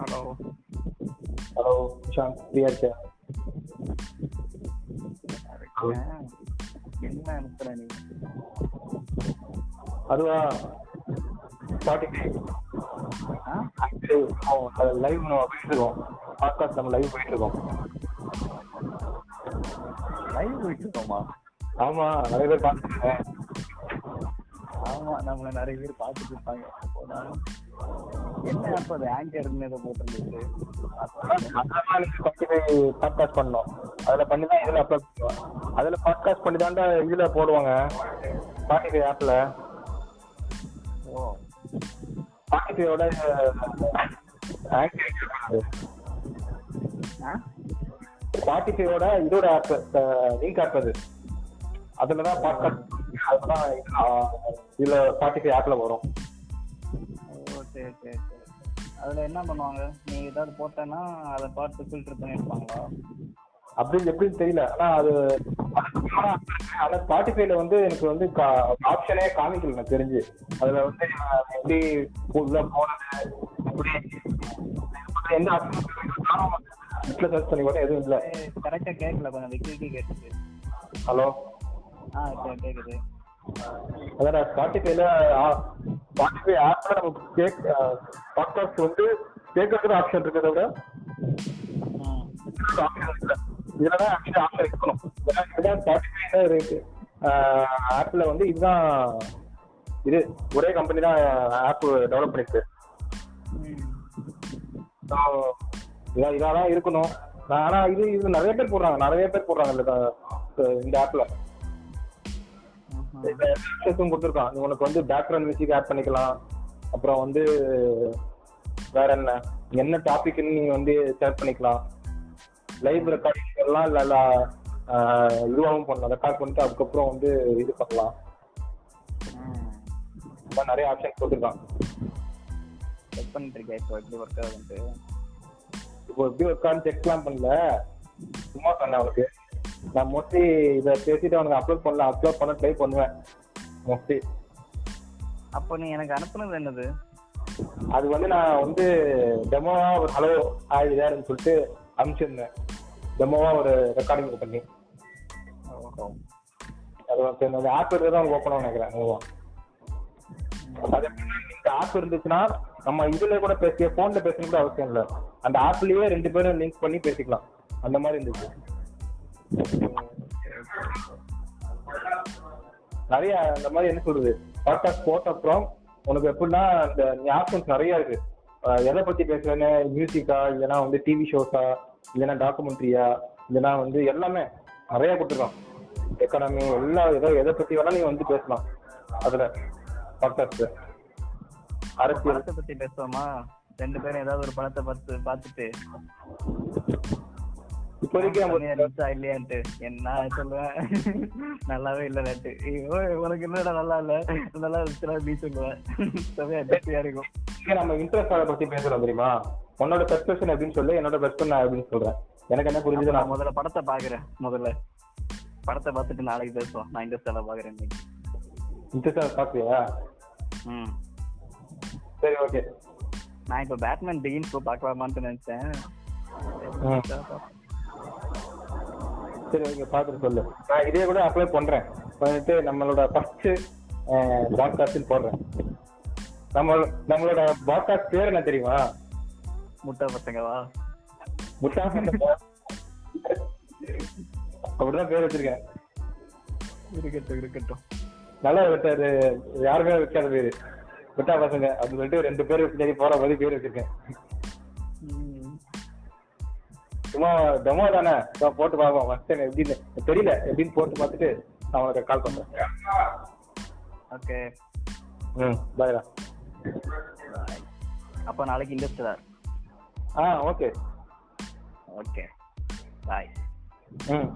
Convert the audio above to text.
Hello hello Nishanth ஃப்ரீயா இருக்கியா என்ன அனுப்புற நீ அதுவா ஆ லைவ் நம்ம போயிட்டு இருக்கோம் பாட்காஸ்ட் நம்ம லைவ் போயிட்டு இருக்கோம் லைவ் போயிட்டு இருக்கோமா ஆமா நிறைய பேர் பார்த்துருக்கேன் ஆமா நம்மள நிறைய பேர் பார்த்துட்டு இருப்பாங்க அது ஆங்கர்னு ஏதோ போட்டிருந்துச்சு? பாட்காஸ்ட் பண்ணோம். அதுல பண்ணி தான் இதுல அப்லோட் பண்ணுவோம் அதுல பாட்காஸ்ட் பண்ணி தாண்டா இதுல போடுவாங்க. ஸ்பாட்டிஃபை ஆப்ல ஓ. ஸ்பாட்டிஃபையோட ஆங்கர் ஆ? ஸ்பாட்டிஃபையோட இதோட ஆப் லிங்க் ஆப் அது. அதுல தான் பாட்காஸ்ட் அதுதான் இதுல ஸ்பாட்டிஃபை ஆப்ல வரும். சரி சரி சரி. அதில் என்ன பண்ணுவாங்க? நீ ஏதாவது போட்டேன்னா அதை பார்த்து ஃபில்டர் பண்ணி எடுப்பாங்களா? அப்படின்னு எப்படின்னு தெரியல. ஆனா அது ஆனா ஸ்பாட்டிஃபைல வந்து எனக்கு வந்து ஆப்ஷனே காமிக்கல எனக்கு தெரிஞ்சு. அதுல வந்து எப்படி உள்ள போனது எப்படி எந்த ஆப்ஷன் சர்ச் பண்ணி கூட எதுவும் இல்ல. கரெக்டாக கேட்கல கொஞ்சம் விக்கி விக்கி கேட்டுச்சு ஹலோ? ஆ கேட்குது அதான் ஸ்பாட்டிஃபைல ஸ்பாட்டிஃபை ஆப்ல நம்ம கேக் பாட்காஸ்ட் வந்து கேட்கறது ஆப்ஷன் இருக்கிறத விட ஆப்ஷன் இல்ல இதுலதான் ஆக்சுவலி ஆப்ஷன் இருக்கணும். ஏன்னா இதுதான் ஸ்பாட்டிஃபைல இருக்கு ஆப்ல வந்து இதுதான் இது. ஒரே கம்பெனி தான் ஆப் டெவலப் பண்ணிருக்கு. ம். So, இதா- இதாதான் இருக்கணும். நான் ஆனா இது இது நிறைய பேர் போடுறாங்க. நிறைய பேர் போடுறாங்க இந்த ஆப்ல கொடுத்துருக்கான். உனக்கு வந்து பேக்ரவுண்ட் மியூசிக் ஆட் பண்ணிக்கலாம். அப்புறம் வந்து வேற என்ன? என்ன டாபிக்னு நீங்க வந்து செலக்ட் பண்ணிக்கலாம். லைவ் ரெக்கார்டிங் எல்லாம் இல்ல இதுவாகவும் பண்ணலாம். ரெக்கார்ட் பண்ணிட்டு அதுக்கப்புறம் வந்து இது பண்ணலாம். நிறைய ஆப்ஷன் கொடுத்துருக்கான். செக் பண்ணிட்டு இருக்கேன் இப்போ? எப்படி ஒர்க் ஆகுதுன்ட்டு? இப்போ எப்படி ஒர்க்கான்னு செக்லாம் பண்ணல. சும்மா சொன்னேன் அவனுக்கு. நான் மோஸ்ட்லி இதை பேசிட்டு அவனுக்கு அப்லோட் பண்ணல அப்லோட் பண்ண ட்ரை பண்ணுவேன் மோஸ்ட்லி அப்போ நீ எனக்கு அனுப்புனது என்னது? அது வந்து நான் வந்து டெமோவா ஒரு ஹலோ ஹாய் இதாருன்னு சொல்லிட்டு அனுப்பிச்சிருந்தேன். டெமோவா ஒரு ரெக்கார்டிங் பண்ணி. அது வந்து அந்த ஆப் இருக்கிறது தான் ஓப்பன் நினைக்கிறேன் அது இந்த ஆப் இருந்துச்சுன்னா நம்ம இதுல கூட பேசிய போன்ல பேசணும் கூட அவசியம் இல்லை. அந்த ஆப்லயே ரெண்டு பேரும் லிங்க் பண்ணி பேசிக்கலாம். அந்த மாதிரி இருந்துச்சு. நிறைய அந்த மாதிரி என்ன சொல்றது? பாட்காஸ்ட் போட்ட அப்புறம் உனக்கு எப்படின்னா இந்த ஆப்ஷன்ஸ் நிறைய இருக்கு. எதை பத்தி பேசுறேன்னு? மியூசிக்கா இல்லைன்னா வந்து டிவி ஷோஸா இல்லைன்னா டாக்குமெண்ட்ரியா இல்லைன்னா வந்து எல்லாமே நிறைய கொடுத்துருக்கோம் எக்கனாமி எல்லா எதோ எதை பத்தி வேணா நீங்க வந்து பேசலாம். அதுல பாட்காஸ்ட் அரசியல். பத்தி பேசுவோமா? ரெண்டு பேரும் ஏதாவது ஒரு படத்தை பார்த்து பார்த்துட்டு இப்போதைக்கு இல்லையான்ட்டு. என்ன சொல்லுவேன்? நல்லாவே இல்ல நேட்டு உனக்கு என்னடா நல்லா இல்ல? நல்லா இருந்துச்சுடா நீ சொல்லுவேன். செமையா திருப்தியா இருக்கும். நம்ம இன்ட்ரெஸ்ட் பத்தி பேசுறோம் தெரியுமா? உன்னோட பெர்ஸ்பெக்ஷன் அப்படின்னு சொல்லி என்னோட பெர்ஸ்பெக்ஷன் நான் அப்படின்னு சொல்றேன். எனக்கு என்ன புரிஞ்சது நான் முதல்ல படத்தை பாக்குறேன் முதல்ல. படத்தை பார்த்துட்டு நாளைக்கு பேசுவோம். நான் இன்ட்ரெஸ்ட் பாக்குறேன் இன்னைக்கு. இன்ட்ரெஸ்ட் பாக்குறியா ம். சரி ஓகே நான் இப்ப பேட்மேன் பிகின்ஸ் பார்க்கலாமான்னு நினைச்சேன். சரி ஓகே பார்த்துட்டு சொல்லு. நான் இதே கூட அப்ளை பண்றேன். பண்ணிட்டு நம்மளோட ஃபர்ஸ்ட் பாட்காஸ்ட் போடுறேன். நம்ம நம்மளோட பாட்காஸ்ட் பேர் என்ன தெரியுமா? முட்டை பசங்கவா? முட்டா அப்படிதான் பேர் வச்சிருக்கேன். இருக்கட்டும் இருக்கட்டும். நல்லா வச்சாரு யாருமே வைக்காத பேரு. முட்டா பசங்க அப்படின்னு சொல்லிட்டு ரெண்டு பேர் பின்னாடி போற மாதிரி பேர் வச்சிருக்கேன். சும்மா டெமோ தானே? போட்டு பார்ப்போம் ஃபர்ஸ்ட் டைம் எப்படின்னு. தெரியல. எப்படின்னு போட்டு பார்த்துட்டு நான் உனக்கு கால் பண்றேன். ஓகே. ம் பாய்டா அப்ப நாளைக்கு இன்ட்ரெஸ்ட் தான். ஆ ஓகே ஓகே. பாய் ம்.